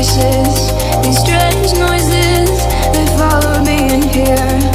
voices, these strange noises, they follow me in here.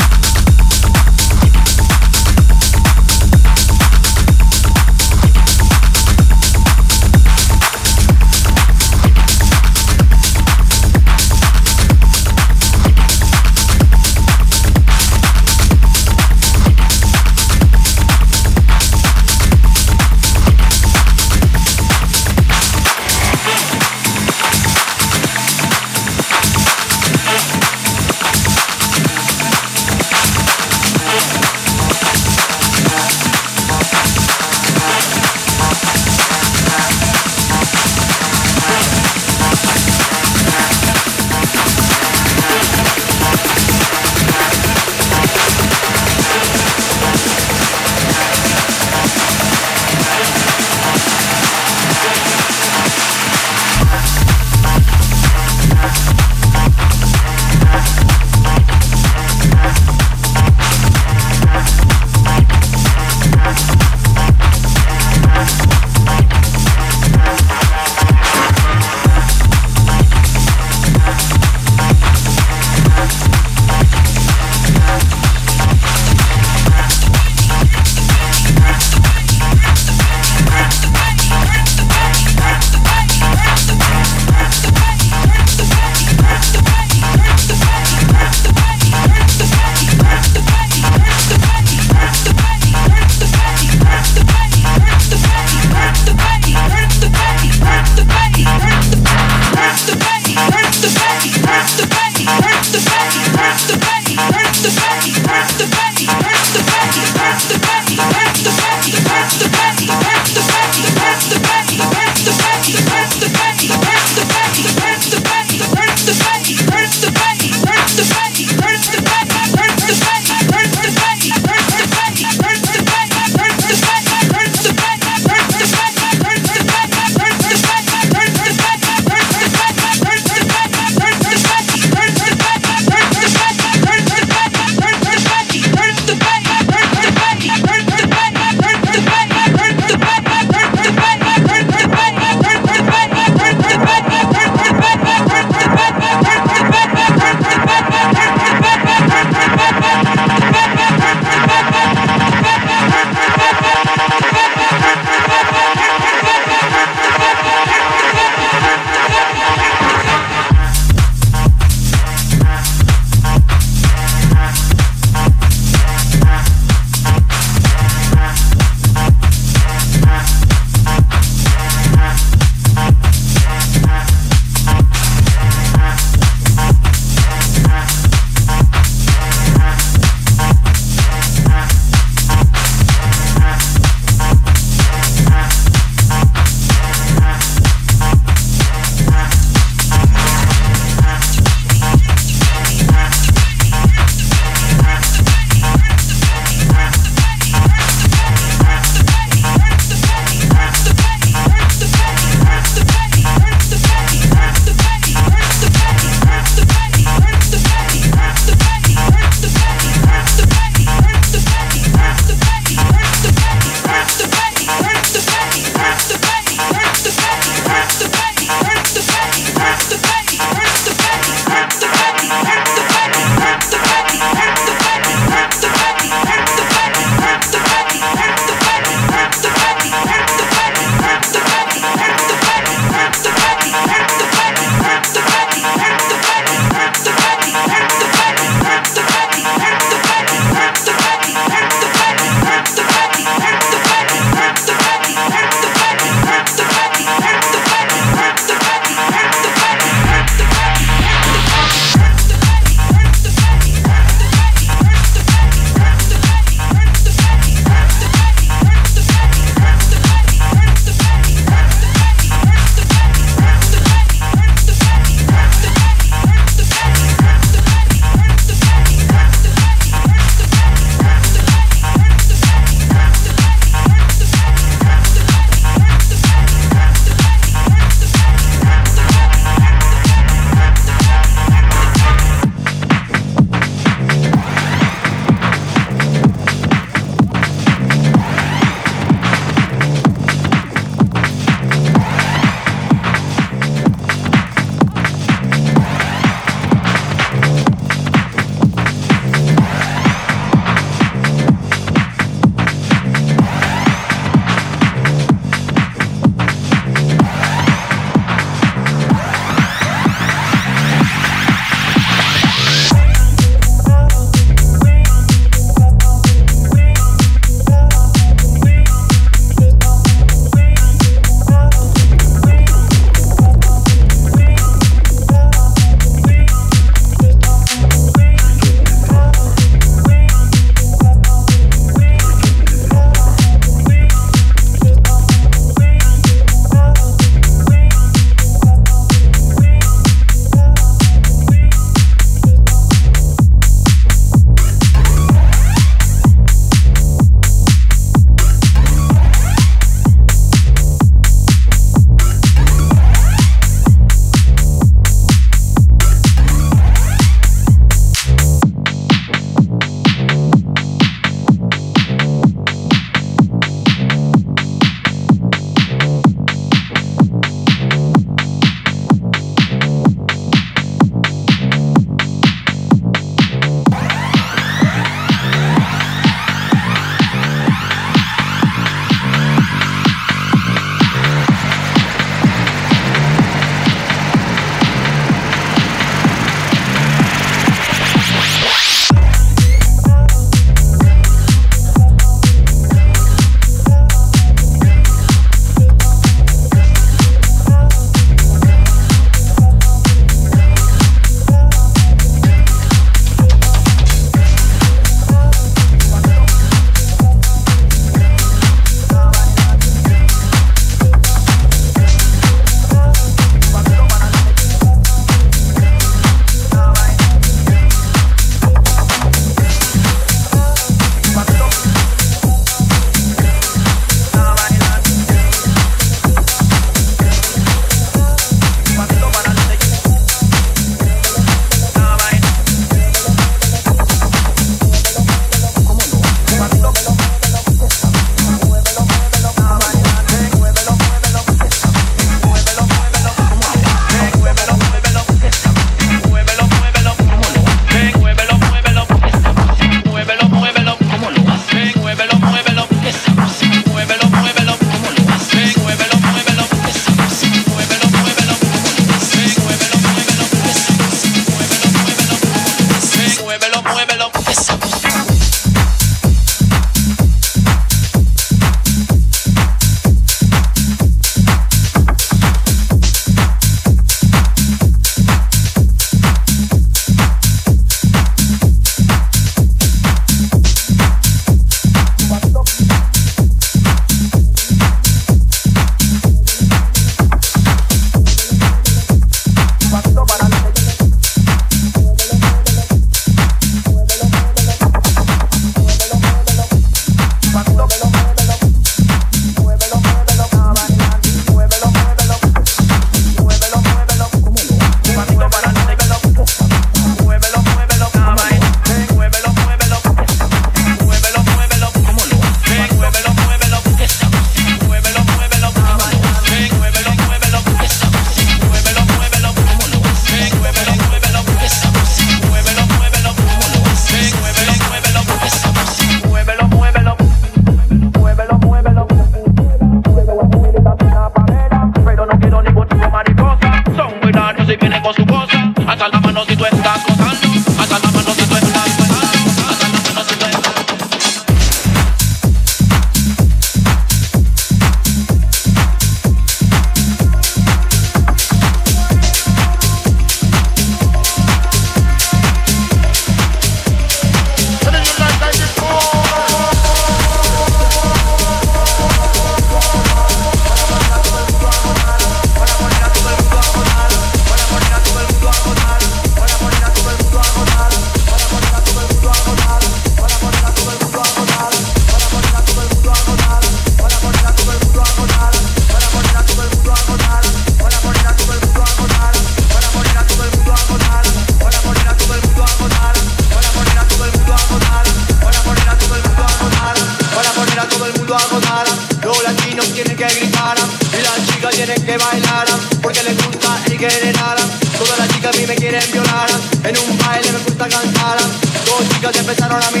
Que bailar Porque les gusta el general Todas las chicas a mí me quieren violar. En un baile me gusta cantar. Dos chicas empezaron a mirar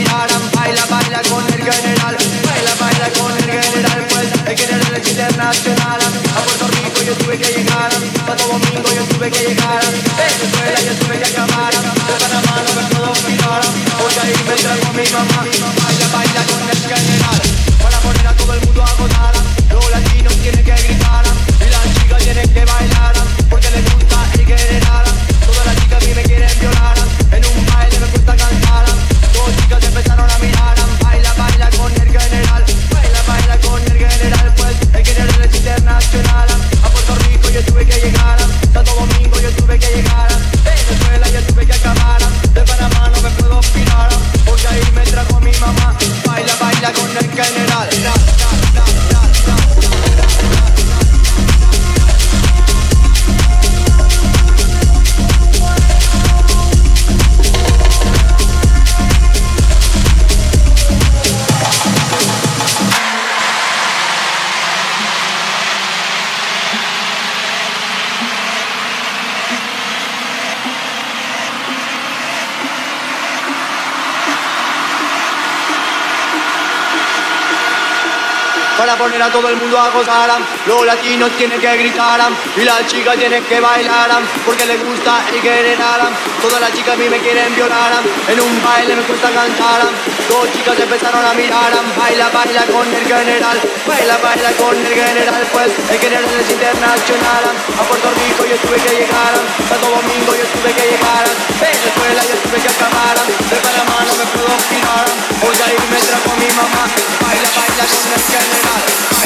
Para poner a todo el mundo a gozar Los latinos tienen que gritar Y las chicas tienen que bailar Porque les gusta el general Todas las chicas a mí me quieren violar En un baile me gusta cantar Dos chicas empezaron a mirar Baila, baila con el general Baila, baila con el general. Pues el general es internacional A Puerto Rico yo tuve que llegar Santo Domingo yo tuve que llegar Venezuela yo tuve que acabar De Panamá no me puedo girar Porque ahí me trajo mi mamá la condición general.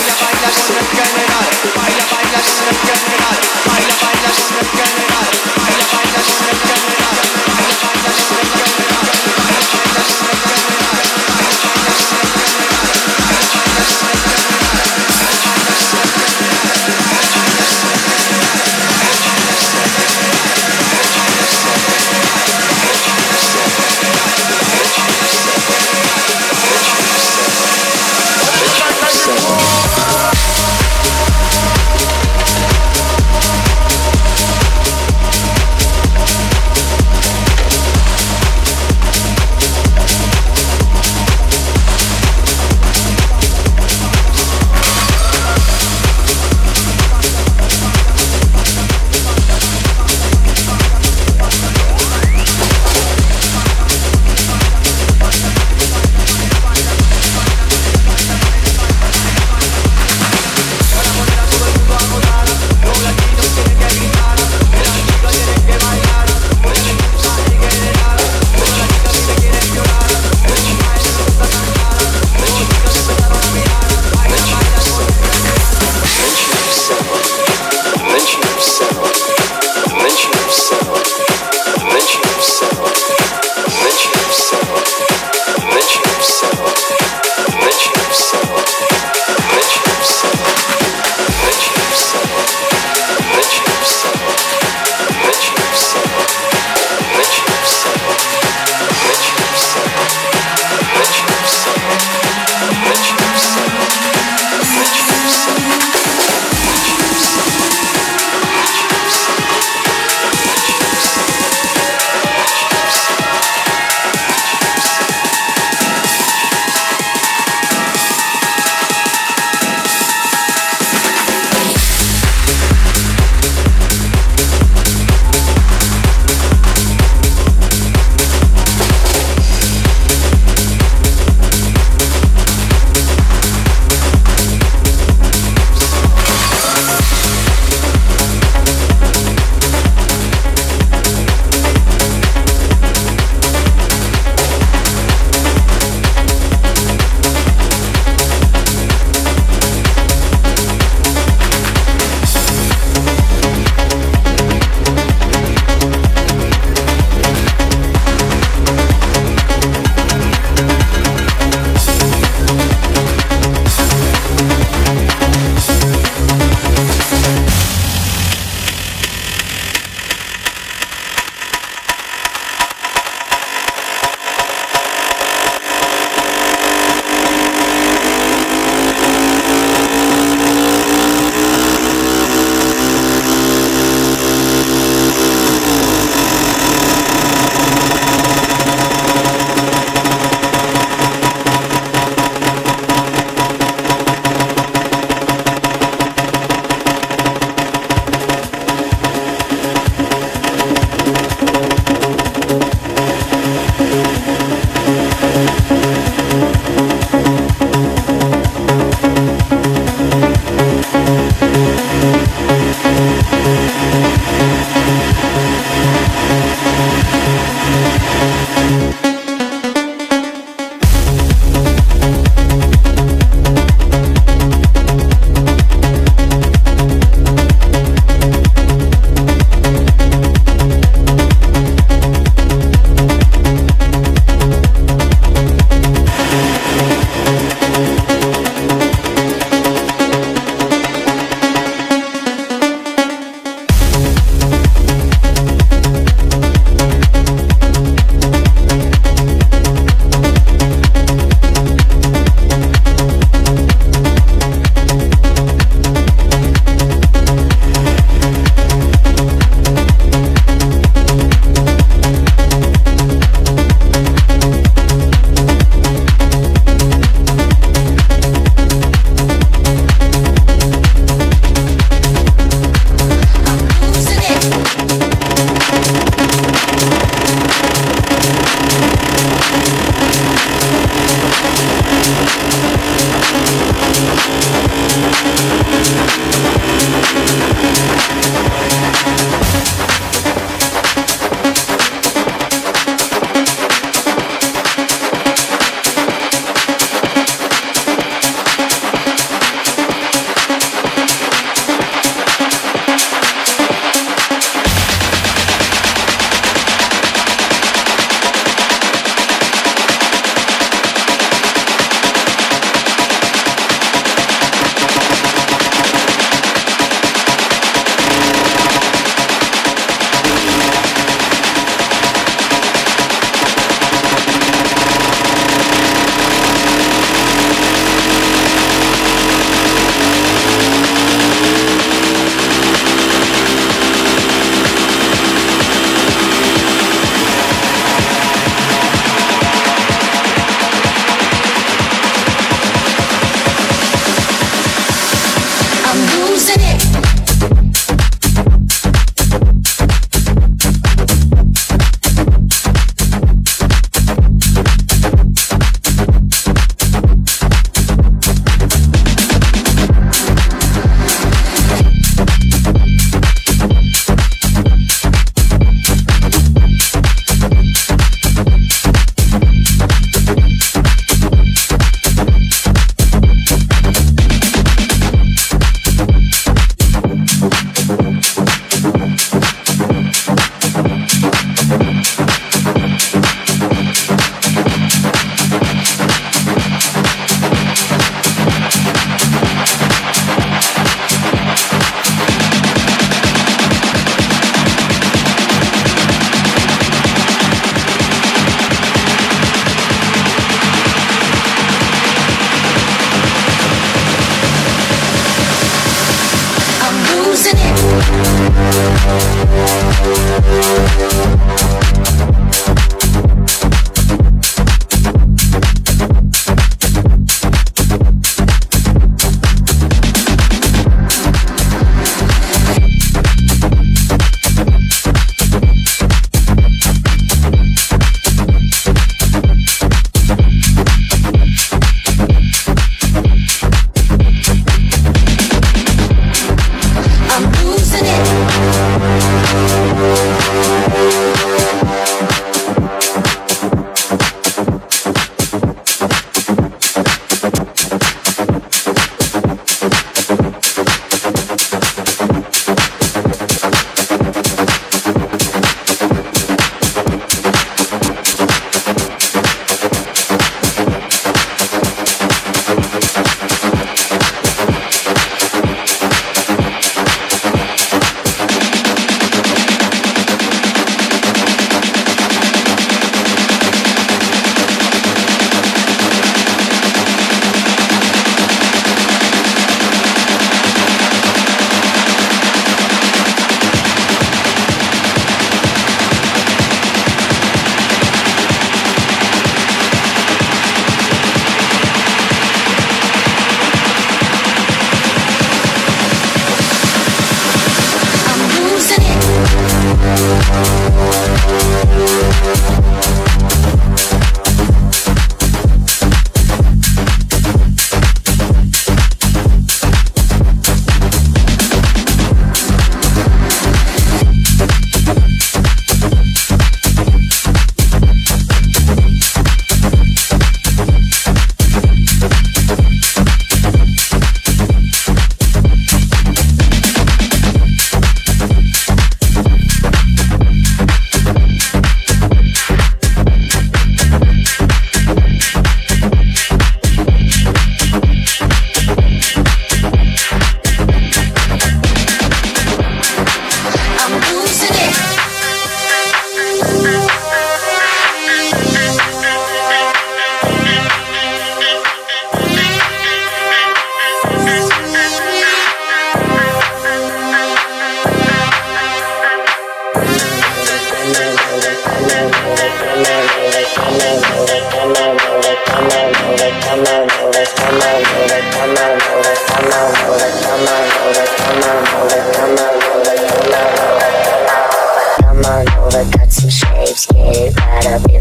We'll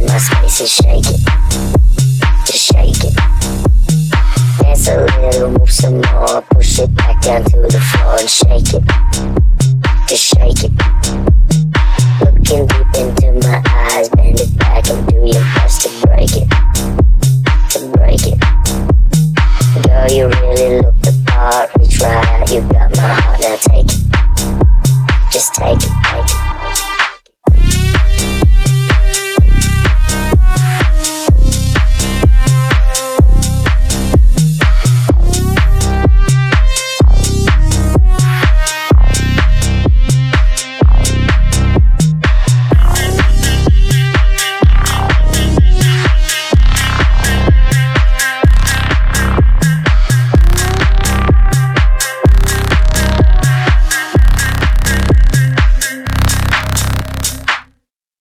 my space is shaking. Just shake it. Dance a little, move some more. Push it back down to the floor and shake it. Just shake it. Looking deep into my eyes, bend it back and do your best to break it. To break it. Girl, you really look the part. Reach right out, you got my heart. Now take it. Just take it, take it.